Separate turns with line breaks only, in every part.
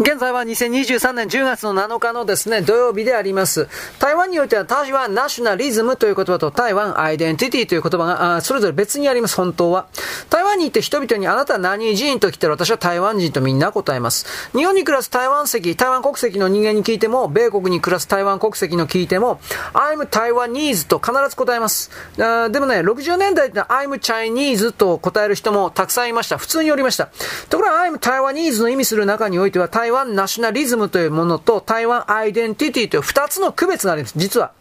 現在は2023年10月の7日のですね、土曜日であります。台湾においては台湾ナショナリズムという言葉と台湾アイデンティティという言葉が、あそれぞれ別にあります、本当は。台湾に行って人々にあなたは何人と来てる？私は台湾人とみんな答えます。日本に暮らす台湾籍、台湾国籍の人間に聞いても、米国に暮らす台湾国籍の聞いても、I'm Taiwanese と必ず答えます。あでもね、60年代って I'm Chinese と答える人もたくさんいました。普通におりました。ところが I'm Taiwanese の意味する中においては、台台湾ナショナリズムというものと台湾アイデンティティという二つの区別があります。実は。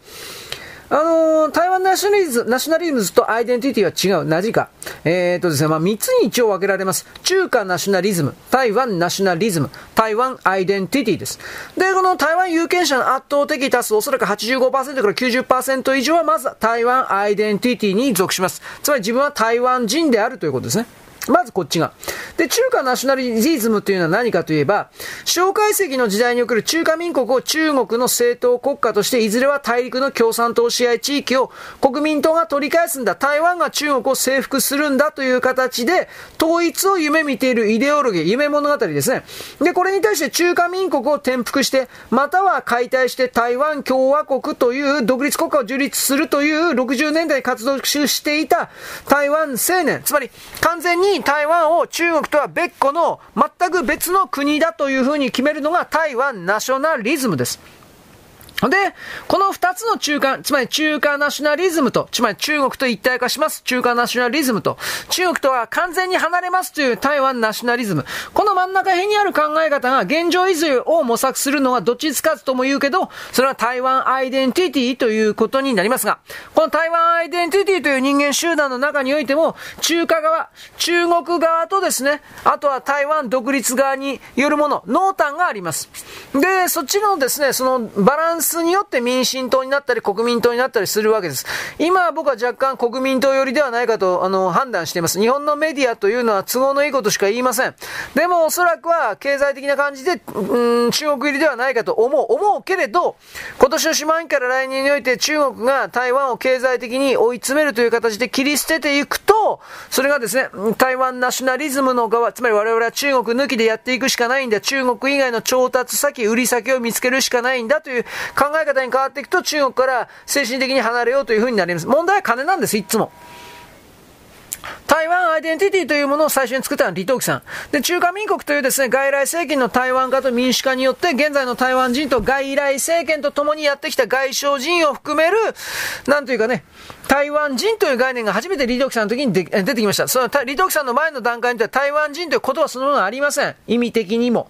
あのー、台湾ナショナリズム、ナショナリズムとアイデンティティは違う。なぜか。えー、とですね、まあ、三つに一応分けられます。中華ナショナリズム、台湾ナショナリズム、台湾アイデンティティです。で、この台湾有権者の圧倒的多数、おそらく85%から90%以上は、まず台湾アイデンティティに属します。つまり自分は台湾人であるということですね。まずこっちが。で、中華ナショナリズムというのは何かといえば、蒋介石の時代における中華民国を中国の政党国家として、いずれは大陸の共産党支配地域を国民党が取り返すんだ、台湾が中国を征服するんだという形で、統一を夢見ているイデオロギー、夢物語ですね。で、これに対して中華民国を転覆して、または解体して台湾共和国という独立国家を樹立するという60年代活動していた台湾青年、つまり完全に台湾を中国とは別個の全く別の国だというふうに決めるのが台湾ナショナリズムです。で、この二つの中間、つまり中華ナショナリズムと、つまり中国と一体化します。中華ナショナリズムと、中国とは完全に離れますという台湾ナショナリズム。この真ん中辺にある考え方が現状維持を模索するのはどっちつかずとも言うけど、それは台湾アイデンティティということになりますが、この台湾アイデンティティという人間集団の中においても、中華側、中国側とですね、あとは台湾独立側によるもの、濃淡があります。で、そっちのですね、そのバランススによって民進党になったり国民党になったりするわけです。今は僕は若干国民党寄りではないかと、あの、判断しています。日本のメディアというのは都合のいいことしか言いません。でもおそらくは経済的な感じで、うん、中国入りではないかと思う。思うけれど、今年の下半期から来年において中国が台湾を経済的に追い詰めるという形で切り捨てていくと、それがですね、台湾ナショナリズムの側、つまり我々は中国抜きでやっていくしかないんだ。中国以外の調達先、売り先を見つけるしかないんだという考え方に変わっていくと中国から精神的に離れようというふうになります。問題は金なんです、いつも。台湾アイデンティティというものを最初に作ったのは李登輝さん。で、中華民国というですね、外来政権の台湾化と民主化によって、現在の台湾人と外来政権と共にやってきた外省人を含める、なんというかね、台湾人という概念が初めて李登輝さんの時に出てきました。その李登輝さんの前の段階には台湾人という言葉そのものはありません。意味的にも。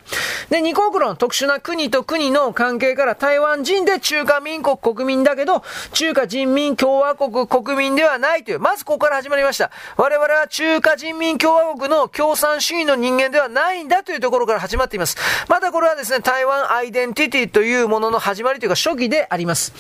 で、二国論、特殊な国と国の関係から台湾人で中華民国国民だけど、中華人民共和国国民ではないという、まずここから始まりました。我々は中華人民共和国の共産主義の人間ではないんだというところから始まっています。またこれはですね、台湾アイデンティティというものの始まりというか初期であります。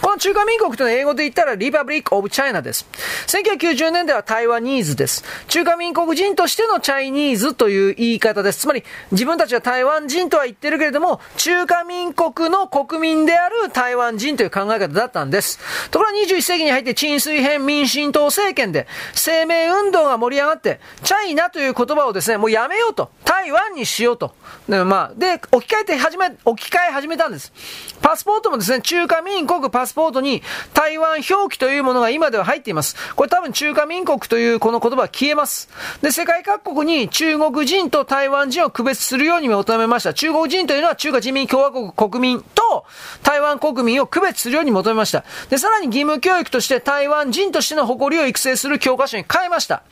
この中華民国というのは英語で言ったらリパブリックオブ・チャイナです。1990年代は台湾ニーズです。中華民国人としてのチャイニーズという言い方です。つまり、自分たちは台湾人とは言ってるけれども、中華民国の国民である台湾人という考え方だったんです。ところが21世紀に入って陳水編民進党政権で、生命運動が盛り上がって、チャイナという言葉をですね、もうやめようと。台湾にしようと。で、まあ、で、置き換えて始め、置き換え始めたんです。パスポートもですね、中華民国パスポートに台湾表記というものがが今では入っています。これ多分中華民国というこの言葉は消えます。で、世界各国に中国人と台湾人を区別するように求めました。中国人というのは中華人民共和国国民と台湾国民を区別するように求めました。で、さらに義務教育として台湾人としての誇りを育成する教科書に変えました。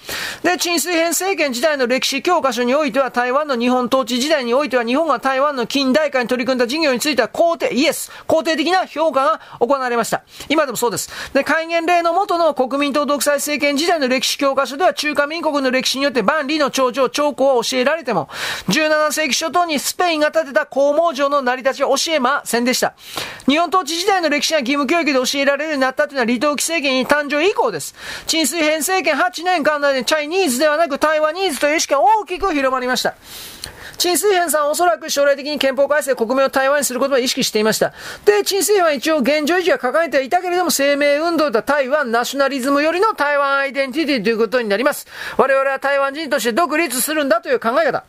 で、陳水編政権時代の歴史教科書においては台湾の日本統治時代においては日本が台湾の近代化に取り組んだ事業については肯定、イエス、肯定的な評価が行われました。今でもそうです。で、戒厳令の元の国民党独裁政権時代の歴史教科書では中華民国の歴史によって万里の長城、長江を教えられても、17世紀初頭にスペインが建てた黄毛城の成り立ちを教えませんでした。日本統治時代の歴史が義務教育で教えられるようになったというのは李登輝政権に誕生以降です。陳水編政権8年間内でチャイニーズではなく台湾ニーズという意識が大きく広まりました。陳水扁さんはおそらく将来的に憲法改正国民を台湾にすることを意識していました。で、陳水扁は一応現状維持は掲げていたけれども、生命運動と台湾ナショナリズムよりの台湾アイデンティティということになります。我々は台湾人として独立するんだという考え方。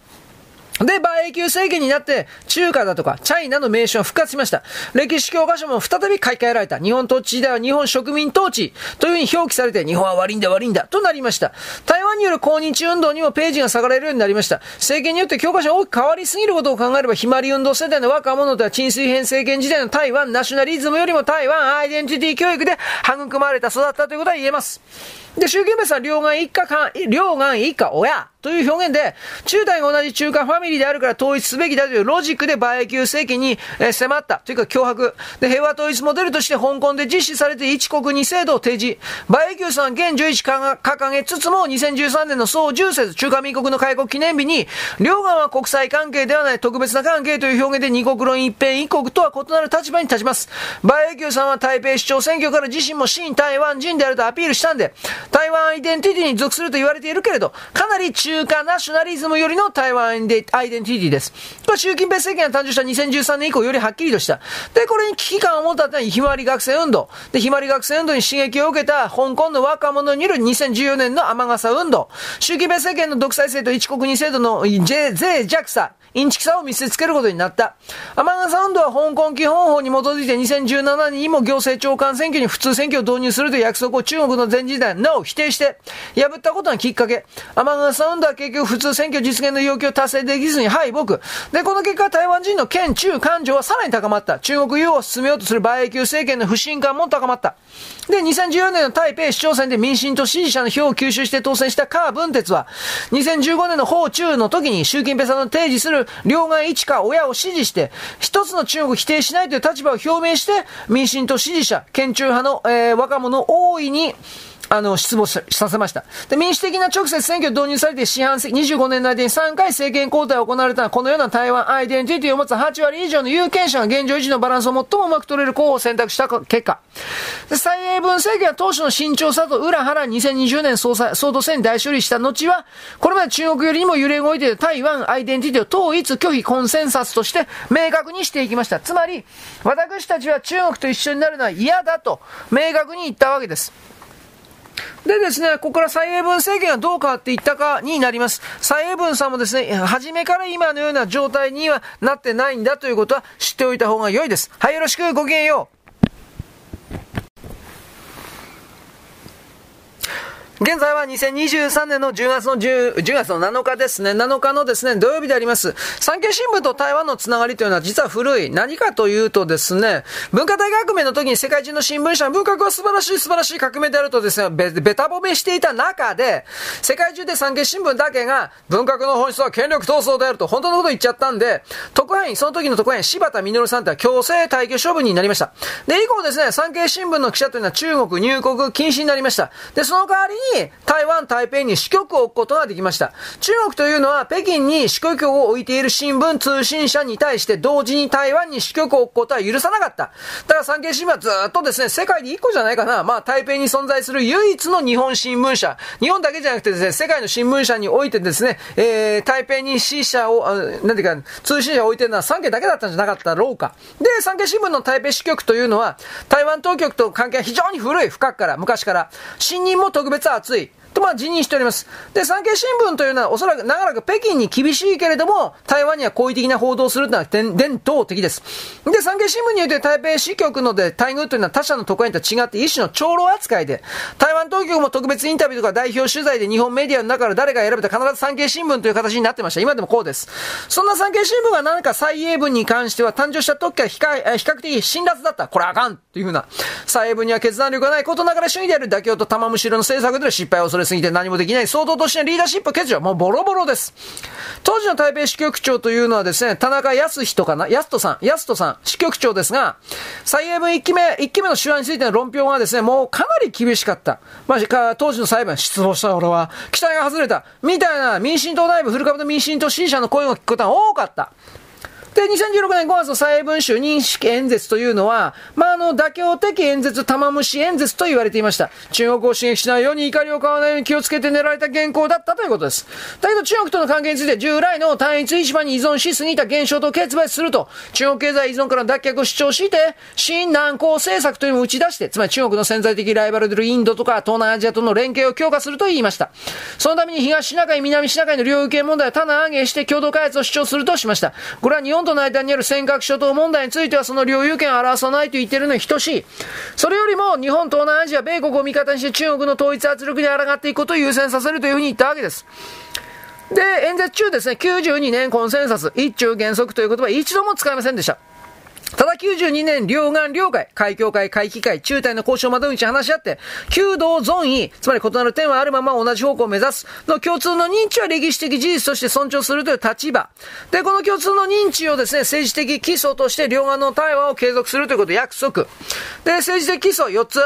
で、馬英九政権になって、中華だとか、チャイナの名称が復活しました。歴史教科書も再び書き換えられた。日本統治時代は日本植民統治というふうに表記されて、日本は悪いんだ悪いんだとなりました。台湾による抗日運動にもページが下がれるようになりました。政権によって教科書が大きく変わりすぎることを考えれば、ひまり運動世代の若者とは沈水編政権時代の台湾ナショナリズムよりも台湾アイデンティティ教育で育まれた、育ったということは言えます。で、習近平さん、両岸一家か、両岸一家親という表現で、中台が同じ中華ファミリーであるから統一すべきだというロジックで馬英九政権に、え、迫った。というか脅迫。で、平和統一モデルとして香港で実施されて一国二制度を提示。馬英九さん現11か掲げつつも2013年の総重節中華民国の開国記念日に、両岸は国際関係ではない特別な関係という表現で二国論一辺一国とは異なる立場に立ちます。馬英九さんは台北市長選挙から自身も新台湾人であるとアピールしたんで、台湾アイデンティティに属すると言われているけれど、かなり中華ナショナリズムよりの台湾アイデンティティです。これ習近平政権が誕生した2013年以降よりはっきりとした。で、これに危機感を持ったのはひまわり学生運動。で、ひまわり学生運動に刺激を受けた香港の若者による2014年の雨傘運動。習近平政権の独裁制と一国二制度の税弱さ。インチキさを見せつけることになった。天笠運動は香港基本法に基づいて2017年にも行政長官選挙に普通選挙を導入するという約束を中国の前時代、NO! 否定して破ったことがきっかけ。天笠運動は結局普通選挙実現の要求を達成できずに敗北。で、この結果台湾人の県中感情はさらに高まった。中国優を進めようとする馬英九政権の不信感も高まった。で、2014年の台北市長選で民進党支持者の票を吸収して当選したカー・ブンテツは、2015年の訪中の時に習近平さんの提示する両岸一か親を支持して、一つの中国を否定しないという立場を表明して、民進党支持者、県中派の、えー、若者を大いに、あの、失望させました。で、民主的な直接選挙導入されて四半世紀、25年の間に3回政権交代が行われたのは、このような台湾アイデンティティを持つ8割以上の有権者が現状維持のバランスを最もうまく取れる候補を選択した結果。で、蔡英文政権は当初の慎重さと裏腹2020年総裁、総統選に大勝利した後は、これまで中国よりも揺れ動いている台湾アイデンティティを統一拒否コンセンサスとして明確にしていきました。つまり、私たちは中国と一緒になるのは嫌だと明確に言ったわけです。でですね、ここから蔡英文政権がどう変わっていったかになります。蔡英文さんもですね、初めから今のような状態にはなってないんだということは知っておいた方が良いです。はい、よろしく、ごきげんよう。現在は2023年の10月の10、10月の7日ですね。7日のですね、土曜日であります。産経新聞と台湾のつながりというのは実は古い。何かというとですね、文化大革命の時に世界中の新聞社、文学は素晴らしい素晴らしい革命であるとですね、べ、べた褒めしていた中で、世界中で産経新聞だけが、文学の本質は権力闘争であると、本当のこと言っちゃったんで、特派員、その時の特派員、柴田実さんとは強制退去処分になりました。で、以降ですね、産経新聞の記者というのは中国入国禁止になりました。で、その代わりに、に台湾、台北に支局を置くことができました。中国というのは北京に支局を置いている新聞、通信社に対して同時に台湾に支局を置くことは許さなかった。だから産経新聞はずっとですね、世界で1個じゃないかな。まあ台北に存在する唯一の日本新聞社。日本だけじゃなくてですね、世界の新聞社においてですね、えー、台北に支社を、なんていうか、通信社を置いてるのは産経だけだったんじゃなかったろうか。で、産経新聞の台北支局というのは、台湾当局と関係は非常に古い、深くから、昔から。新任も特別熱い。とまあ辞任しております。で、産経新聞というのはおそらく長らく北京に厳しいけれども、台湾には好意的な報道をするというのは伝統的です。で、産経新聞によって台北市局ので待遇というのは他社の特派員と違って一種の長老扱いで、台湾当局も特別インタビューとか代表取材で日本メディアの中から誰が選べた必ず産経新聞という形になってました。今でもこうです。そんな産経新聞が何か蔡英文に関しては誕生した時から比較比較的辛辣だった。これあかんというふうな。蔡英文には決断力がないことながら主義である妥協と玉むしろの政策での失敗を恐れすぎて何もできない相当としてのリーダーシップ欠如はもうボロボロです。当時の台北支局長というのはですね、田中康人かな？康人さん、康人さん、支局長ですが、蔡英文一期目、一期目の手話についての論評がですね、もうかなり厳しかった。まあ、当時の裁判、失望した俺は、期待が外れた。みたいな民進党内部、古株の民進党支持者の声を聞くことが多かった。で、2016年5月の蔡英文州認識演説というのは、まあ、あの、妥協的演説、玉虫演説と言われていました。中国を刺激しないように怒りを買わないように気をつけて練られた原稿だったということです。だけど中国との関係について従来の単一市場に依存しすぎた現象と決別すると、中国経済依存から脱却を主張して、新南向政策というのを打ち出して、つまり中国の潜在的ライバルであるインドとか東南アジアとの連携を強化すると言いました。そのために東シナ海、南シナ海の領域問題を棚上げして共同開発を主張するとしました。これは日本との間にある尖閣諸島問題についてはその領有権を表さないと言ってるのに等しい。それよりも日本、東南アジア、米国を味方にして中国の統一圧力に抗っていくことを優先させるというふうに言ったわけです。で、演説中ですね、92年コンセンサス、一中原則という言葉は一度も使いませんでした。ただ92年、両岸両海、海峡会、海域会、中台の交渉窓口話し合って、旧道存異、つまり異なる点はあるまま同じ方向を目指すの共通の認知は歴史的事実として尊重するという立場。で、この共通の認知をですね、政治的基礎として両岸の対話を継続するということを約束。で、政治的基礎4つ。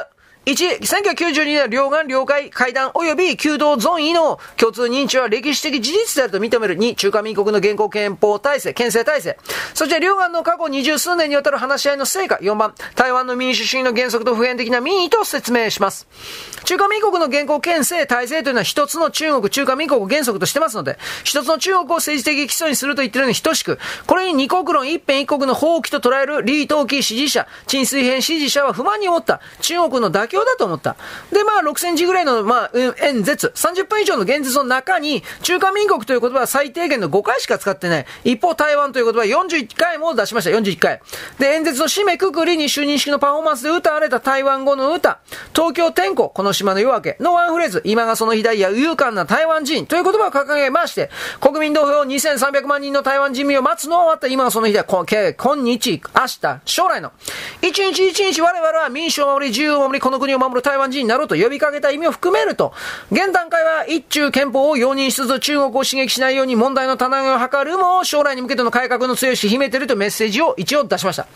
1、1992年両岸両海会談及び旧道ゾン位の共通認知は歴史的事実であると認める2、中華民国の現行憲法体制、憲政体制。そして両岸の過去二十数年にわたる話し合いの成果。4番、台湾の民主主義の原則と普遍的な民意と説明します。中華民国の現行憲政体制というのは一つの中国、中華民国を原則としてますので、一つの中国を政治的基礎にすると言ってるのに等しく、これに二国論一辺一国の放棄と捉える李登輝支持者、陳水扁支持者は不満に思った中国の妥協だと思った。で、まあ、6センチぐらいの、まあ、演説、30分以上の現実の中に、中華民国という言葉は最低限の5回しか使ってない。一方、台湾という言葉は41回も出しました。41回。で、演説の締めくくりに就任式のパフォーマンスで歌われた台湾語の歌、東京天候、この島の夜明けのワンフレーズ、今がその日だいや勇敢な台湾人という言葉を掲げまして、国民投票2300万人の台湾人民を待つのを終わった今がその日だ、今日、明日、将来の。一日一日我々は民主を守り、自由を守り、この国を守る台湾人になろうと呼びかけた意味を含めると、現段階は一中憲法を容認しつつ中国を刺激しないように問題の棚上げを図るも、将来に向けての改革の強いし秘めてるというメッセージを一応出しました。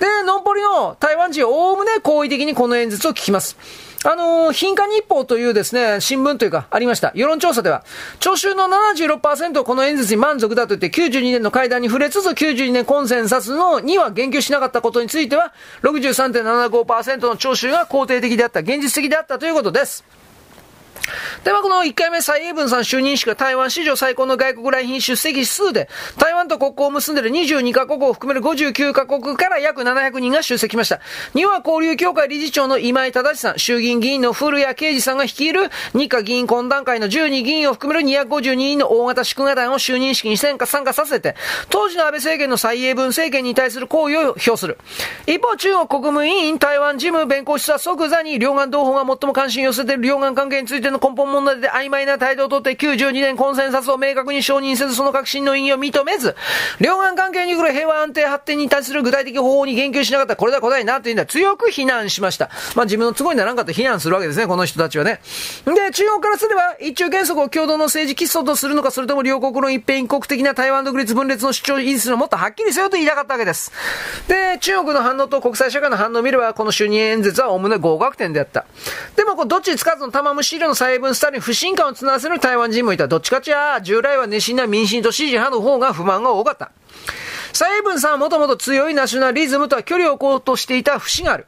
で、のんぽりの台湾人はおおむね好意的にこの演説を聞きます。あのー、貧化日報というですね、新聞というか、ありました。世論調査では、聴衆の76%この演説に満足だと言って、92年の会談に触れつつ、92年コンセンサスのには言及しなかったことについては、63.75%の聴衆が肯定的であった、現実的であったということです。ではこの1回目蔡英文さん就任式は台湾史上最高の外国来賓出席指数で、台湾と国交を結んでいる22カ国を含める59カ国から約700人が出席しました。日本交流協会理事長の今井正さん、衆議院議員の古谷啓二さんが率いる日華議員懇談会の12議員を含める252人の大型祝賀団を就任式に参加させて、当時の安倍政権の蔡英文政権に対する行為を表する。一方、中国国務委員台湾事務弁護士は即座に両岸同胞が最も関心を寄せている両岸関係についての根本問題で曖昧な態度をとって92年コンセンサスを明確に承認せずその革新の意義を認めず、両岸関係に来る平和安定発展に対する具体的方法に言及しなかったこれだ答えなというんだ強く非難しました。まあ自分の都合にならんかった非難するわけですね、この人たちはね。で、中国からすれば一中原則を共同の政治基礎とするのか、それとも両国の一辺一国的な台湾独立分裂の主張を維持するのをもっとはっきりせよと言いたかったわけです。で、中国の反応と国際社会の反応を見れば、この就任演説はおおむね合格点であった。でも、どっちつかずの玉虫色の細分スタイルに不信感を募らせる台湾人もいた。どっちかちゃ、従来は熱心な民進と支持派の方が不満が多かった。蔡英文さんはもともと強いナショナリズムとは距離を置こうとしていた節がある。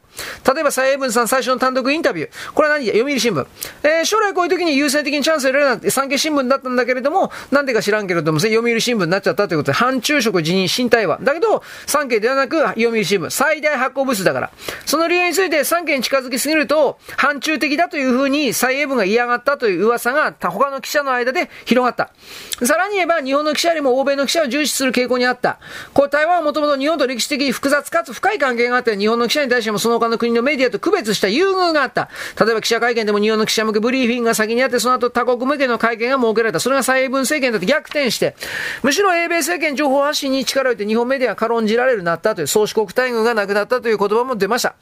例えば蔡英文さん最初の単独インタビュー。これは何？読売新聞。えー、将来こういう時に優先的にチャンスを得られるなくて産経新聞だったんだけれども、なんでか知らんけれども、読売新聞になっちゃったということで、反中職辞任新対話。だけど、産経ではなく読売新聞。最大発行部数だから。その理由について産経に近づきすぎると、反中的だというふうに蔡英文が嫌がったという噂が他の記者の間で広がった。さらに言えば、日本の記者よりも欧米の記者を重視する傾向にあった。これ台湾はもともと日本と歴史的に複雑かつ深い関係があって、日本の記者に対してもその他のの国のメディアと区別した優遇があった。例えば記者会見でも日本の記者向けブリーフィングが先にあって、その後他国向けの会見が設けられた。それが蔡英文政権だと逆転して、むしろ英米政権情報発信に力を入れて日本メディアが軽んじられるなったという、総司国待遇がなくなったという言葉も出ました。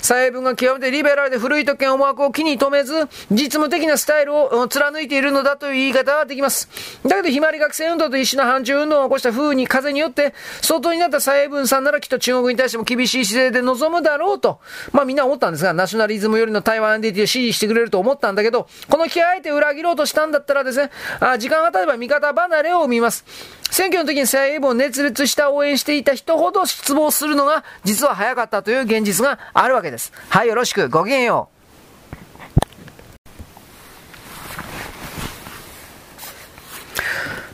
蔡英文が極めてリベラルで古い特権思惑を気に留めず、実務的なスタイルを貫いているのだという言い方はできます。だけど、ひまわり学生運動と一種の反中運動を起こした風に風によって、相当になった蔡英文さんならきっと中国に対しても厳しい姿勢で臨むだろう、と、まあみんな思ったんですが、ナショナリズムよりの台湾アンディティを支持してくれると思ったんだけど、この気合あえて裏切ろうとしたんだったらですね、あ時間が経てば味方離れを生みます。選挙の時に蔡英文を熱烈した応援していた人ほど失望するのが実は早かったという現実があるわけです。はい、よろしく。ごきげんよう。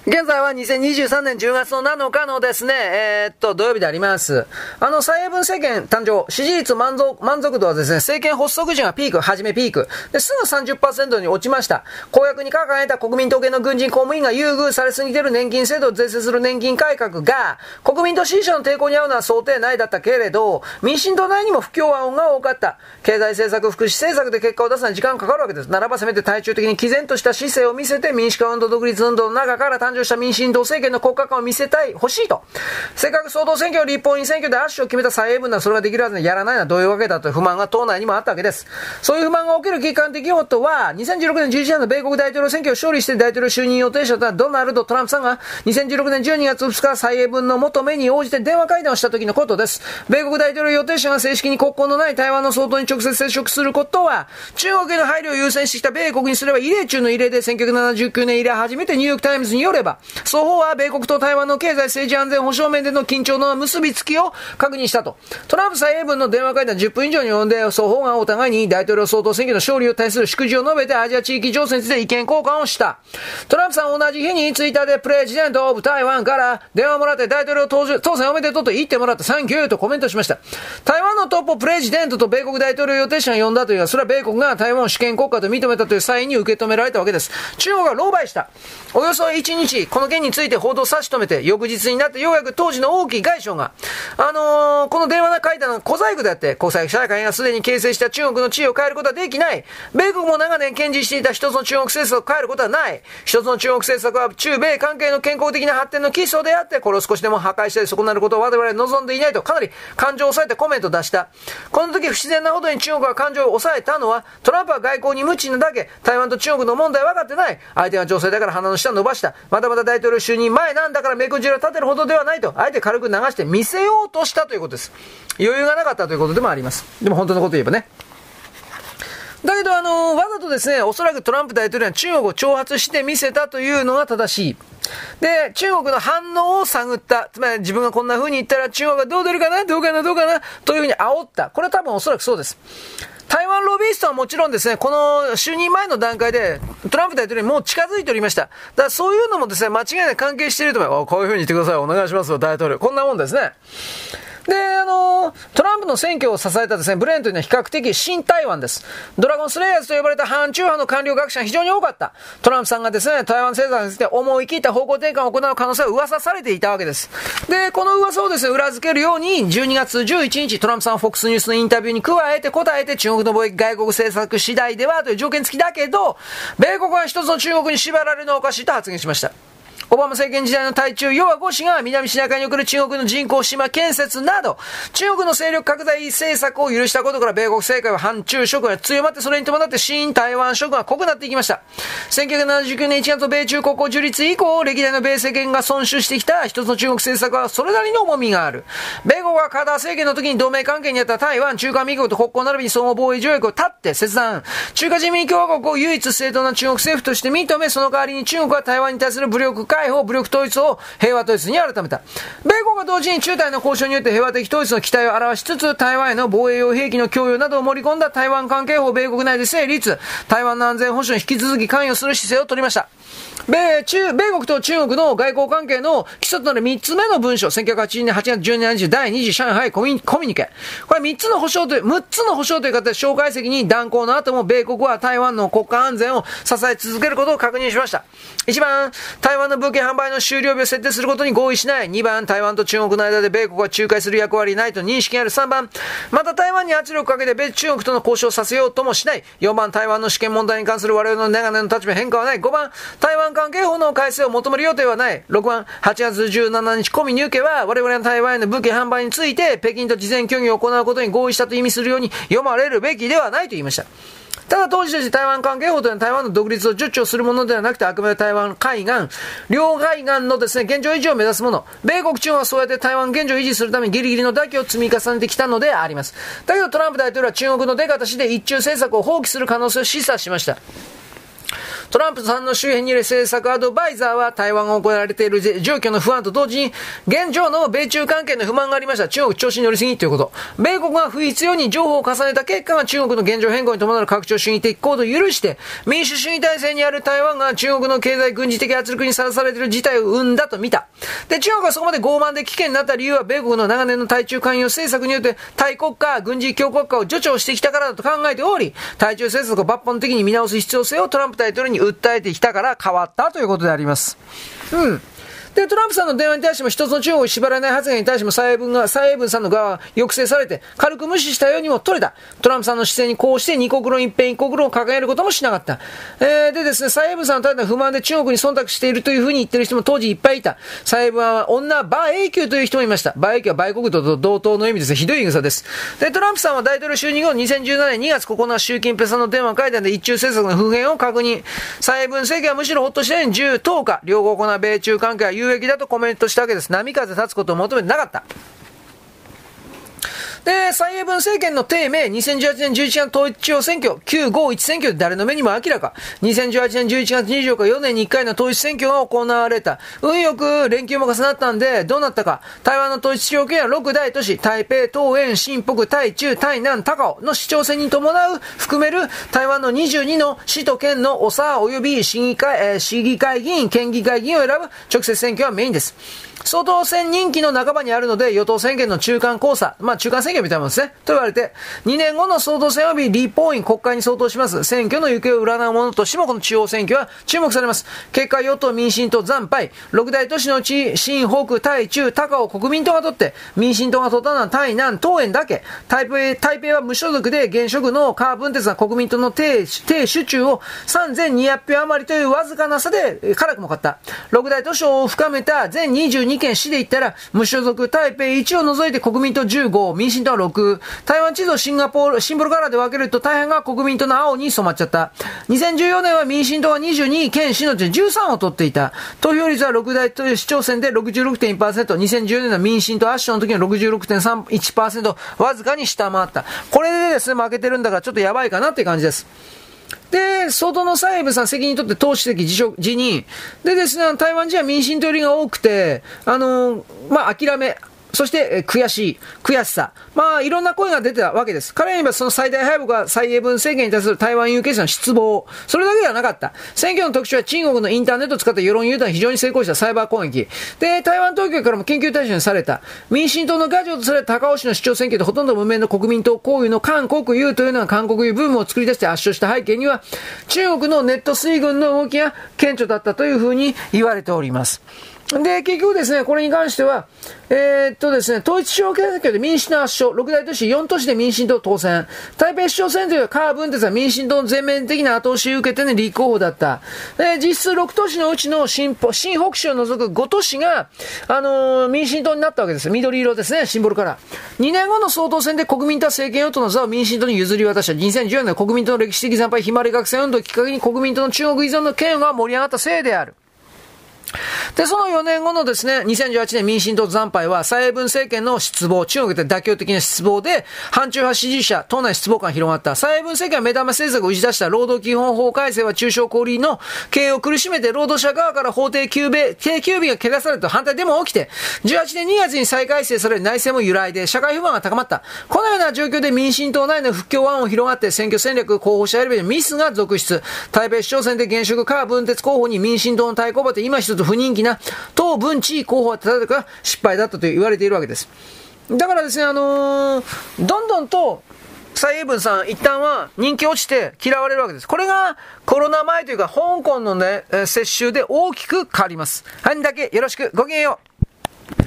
現在は2023年10月の7日のですね、えー、っと、土曜日であります。あの、蔡英文政権誕生、支持率満足満足度はですね、政権発足時がピーク、はじめピーク。で、すぐ30%に落ちました。公約に掲げた国民統計の軍人公務員が優遇されすぎてる年金制度を是正する年金改革が、国民と支持者の抵抗に合うのは想定内だったけれど、民進党内にも不協和音が多かった。経済政策、福祉政策で結果を出すのに時間かかるわけです。ならばせめて対中的に毅然とした姿勢を見せて民主化運動独立運動の中から誕生した民進党政権の国家感を見せたい、欲しいと。せっかく総統選挙、立法院選挙で圧勝を決めた蔡英文ならそれができるはずにやらないのはどういうわけだという不満が党内にもあったわけです。そういう不満が起きる期間的用途は、2016年11月の米国大統領選挙を勝利して大統領就任予定者だドナルド・トランプさんが、2016年12月2日、蔡英文の求めに応じて電話会談をした時のことです。米国大統領予定者が正式に国交のない台湾の総統に直接接触することは、中国への配慮を優先してきた米国にすれば異例中の異例で1979年以来初めてニューヨークタイムズによれば、双方は米国と台湾の経済政治安全保障面での緊張の結びつきを確認したと。トランプ蔡英文の電話会談10分以上に及んで、双方がお互いに大統領総統選挙の勝利を対する祝辞を述べてアジア地域情勢について意見交換をした。トランプさん同じ日にツイッターでプレジデントオブ台湾から電話もらって大統領当選おめでとうと言ってもらったサンキューとコメントしました。台湾のトッププレジデントと米国大統領予定者が呼んだというのは、それは米国が台湾を主権国家と認めたという際に受け止められたわけです。中国が狼狽した。およそ1日、この件について報道を差し止めて、翌日になってようやく当時の王毅外相が、あのー、この電話で書いたのは小細工であって、国際社会がすでに形成した中国の地位を変えることはできない。米国も長年堅持していた一つの中国政策を変えることはない。一つの中国政策は中米関係の健康的な発展の基礎であって、これを少しでも破壊したり損なることを我々は望んでいないと、かなり感情を抑えてコメントを出した。この時不自然なほどに中国が感情を抑えたのは、トランプは外交に無知なだけ、台湾と中国の問題は分かってない。相手が女性だから鼻の下伸ばした。まだまだ大統領就任前なんだから目くじら立てるほどではないと、あえて軽く流して見せようとしたということです。余裕がなかったということでもあります。でも本当のこと言えばね。だけど、あの、わざとですね、おそらくトランプ大統領は中国を挑発して見せたというのが正しい。で、中国の反応を探った。つまり自分がこんな風に言ったら中国がどう出るかなどうかなどうかなという風に煽った。これは多分おそらくそうです。台湾ロビーストはもちろんですね、この就任前の段階で、トランプ大統領にもう近づいておりました。だからそういうのもですね、間違いなく関係していると思う。こういう風に言ってください。お願いしますよ、大統領。こんなもんですね。で、あの、トランプの選挙を支えたですね、ブレーンというのは比較的新台湾です。ドラゴンスレイヤーズと呼ばれた反中派の官僚学者が非常に多かった。トランプさんがですね、台湾政策について思い切った方向転換を行う可能性は噂されていたわけです。で、この噂をですね、裏付けるように、12月11日、トランプさんは FOX ニュースのインタビューに加えて答えて、中国の貿易外国政策次第ではという条件付きだけど、米国は一つの中国に縛られるのはおかしいと発言しました。オバマ政権時代の対中、要は5氏が南シナ海に送る中国の人工島建設など、中国の勢力拡大政策を許したことから、米国政界は反中諸国が強まって、それに伴って新台湾諸国が濃くなっていきました。1979年1月の米中国交樹立以降、歴代の米政権が損守してきた一つの中国政策はそれなりの重みがある。米国はカーター政権の時に同盟関係にあった台湾、中華民国と国交並びに相互防衛条約を立って切断。中華人民共和国を唯一正当な中国政府として認め、その代わりに中国は台湾に対する武力化解放、武力統一を平和統一に改めた。米国は同時に中台の交渉によって平和的統一の期待を表しつつ、台湾への防衛用兵器の供与などを盛り込んだ台湾関係法米国内で成立、台湾の安全保障に引き続き関与する姿勢を取りました。米、中、米国と中国の外交関係の基礎となる3つ目の文書、1980年8月12日第2次上海コミコミュニケ。これ3つの保障という、6つの保障という形で蒋介石に断交の後も米国は台湾の国家安全を支え続けることを確認しました。1番、台湾の武器販売の終了日を設定することに合意しない。2番、台湾と中国の間で米国が仲介する役割ないと認識がある。3番、また台湾に圧力をかけて米中国との交渉させようともしない。4番、台湾の試験問題に関する我々の長年の立場変化はない。5番、台湾湾関係法の改正を求める予定はない。6番、8月17日、コミ入家は、我々の台湾への武器販売について、北京と事前協議を行うことに合意したと意味するように読まれるべきではないと言いました。ただ当時として台湾関係法というのは台湾の独立を助長するものではなくて、あくまで台湾海岸、両海岸のですね、現状維持を目指すもの。米国中はそうやって台湾現状を維持するためにギリギリの妥協を積み重ねてきたのであります。だけどトランプ大統領は中国の出方しで一中政策を放棄する可能性を示唆しました。トランプさんの周辺にいる政策アドバイザーは台湾が行われている状況の不安と同時に、現状の米中関係の不満がありました。中国調子に乗りすぎということ。米国が不必要に情報を重ねた結果が中国の現状変更に伴う拡張主義的行動を許して、民主主義体制にある台湾が中国の経済軍事的圧力にさらされている事態を生んだと見た。で、中国がそこまで傲慢で危険になった理由は、米国の長年の対中関与政策によって、対国家、軍事強国家を助長してきたからだと考えており、対中政策を抜本的に見直す必要性をトランプ大統領に訴えてきたから変わったということであります。うん。で、トランプさんの電話に対しても一つの中国を縛らない発言に対しても蔡英文が、蔡英文さんの側は抑制されて、軽く無視したようにも取れた。トランプさんの姿勢にこうして二国論一辺一国論を掲げることもしなかった。えー、でですね、蔡英文さんの態度不満で中国に忖度しているというふうに言ってる人も当時いっぱいいた。蔡英文は女、馬英九という人もいました。馬英九は売国と同等の意味です。ひどい言い草です。で、トランプさんは大統領就任後、2017年2月9日、習近平さんの電話会談で一中政策の普遍を確認。蔡英文政権はむしろほっとして10、10日、両国の米中関係は有益だとコメントしたわけです。波風立つことを求めてなかった。で、蔡英文政権の低迷、2018年11月統一地方選挙、951選挙で誰の目にも明らか。2018年11月24日、4年に1回の統一選挙が行われた。運よく連休も重なったんで、どうなったか。台湾の統一地方権は6大都市、台北、東園、新北、台中、台南、高尾の市長選に伴う、含める台湾の22の市と県のおさ及び市議会、えー、市議会議員、県議会議員を選ぶ直接選挙はメインです。総統選任期の半ばにあるので、与党宣言の中間交差、まあ中間選挙みたいなもんですね。と言われて、2年後の総統選及び立法院国会に相当します。選挙の行方を占うものとしても、この中央選挙は注目されます。結果、与党民進党惨敗、6大都市のうち、新北、台中、高尾国民党が取って、民進党が取ったのは台南、東園だけ。台北、台北は無所属で、現職のカーブンテスが国民党の低、低主中を3200票余りというわずかな差で、辛くも勝った。6大都市を深めた全22 2県市で言ったら、無所属台北1を除いて国民党15、民進党は6、台湾地図をシンガポール、シンボルカラーで分けると大半が国民党の青に染まっちゃった。2014年は民進党が22位、県市のうち13を取っていた。投票率は6大市長選で66.1%、2014年の民進党圧勝の時の66.31%、わずかに下回った。これでですね、負けてるんだからちょっとやばいかなって感じです。で、外の蔡英文さん責任取って党主席辞職、辞任。でですね、台湾人は民進党寄りが多くて、あの、まあ、諦め、そして、え悔しい、悔しさ。まあ、いろんな声が出てたわけです。彼に言えばその最大敗北は蔡英文政権に対する台湾有権者の失望。それだけではなかった。選挙の特徴は中国のインターネットを使った世論誘導に非常に成功したサイバー攻撃。で、台湾当局からも研究対象にされた。民進党のガジョとされた高尾市の市長選挙でほとんど無名の国民党交友の韓国優というのが韓国優ブームを作り出して圧勝した背景には、中国のネット水軍の動きが顕著だったというふうに言われております。で、結局ですね、これに関しては、えー、っとですね、統一地方選挙で民進党圧勝、6大都市4都市で民進党当選。台北市長選挙でカーブンテスは民進党の全面的な後押しを受けてね、立候補だった。で、実質6都市のうちの新新北市を除く5都市が、あのー、民進党になったわけです。緑色ですね、シンボルから。2年後の総統選で国民党政権与党の座を民進党に譲り渡した。2014年国民党の歴史的惨敗、ひまわり学生運動をきっかけに国民党の中国依存の権が盛り上がったせいである。で、その4年後のですね、2018年民進党惨敗は、蔡英文政権の失望、中国で妥協的な失望で、反中派支持者、党内失望感広がった。蔡英文政権は目玉政策を打ち出した労働基本法改正は中小小売の経営を苦しめて、労働者側から法定休米、定休日がけ出されると反対デモが起きて、18年2月に再改正される内政も由来で、社会不安が高まった。このような状況で民進党内の不協案を広がって、選挙戦略、候補者選びでミスが続出。台北市長選で現職か分鉄候補に民進党の対抗馬で今一つ不人気な党文地候補はただか失敗だったと言われているわけです。だからですね、あのー、どんどんと蔡英文さん、一旦は人気落ちて嫌われるわけです。これがコロナ前というか、香港のね、接種で大きく変わります。はい、だけよろしく、ごきげんよう。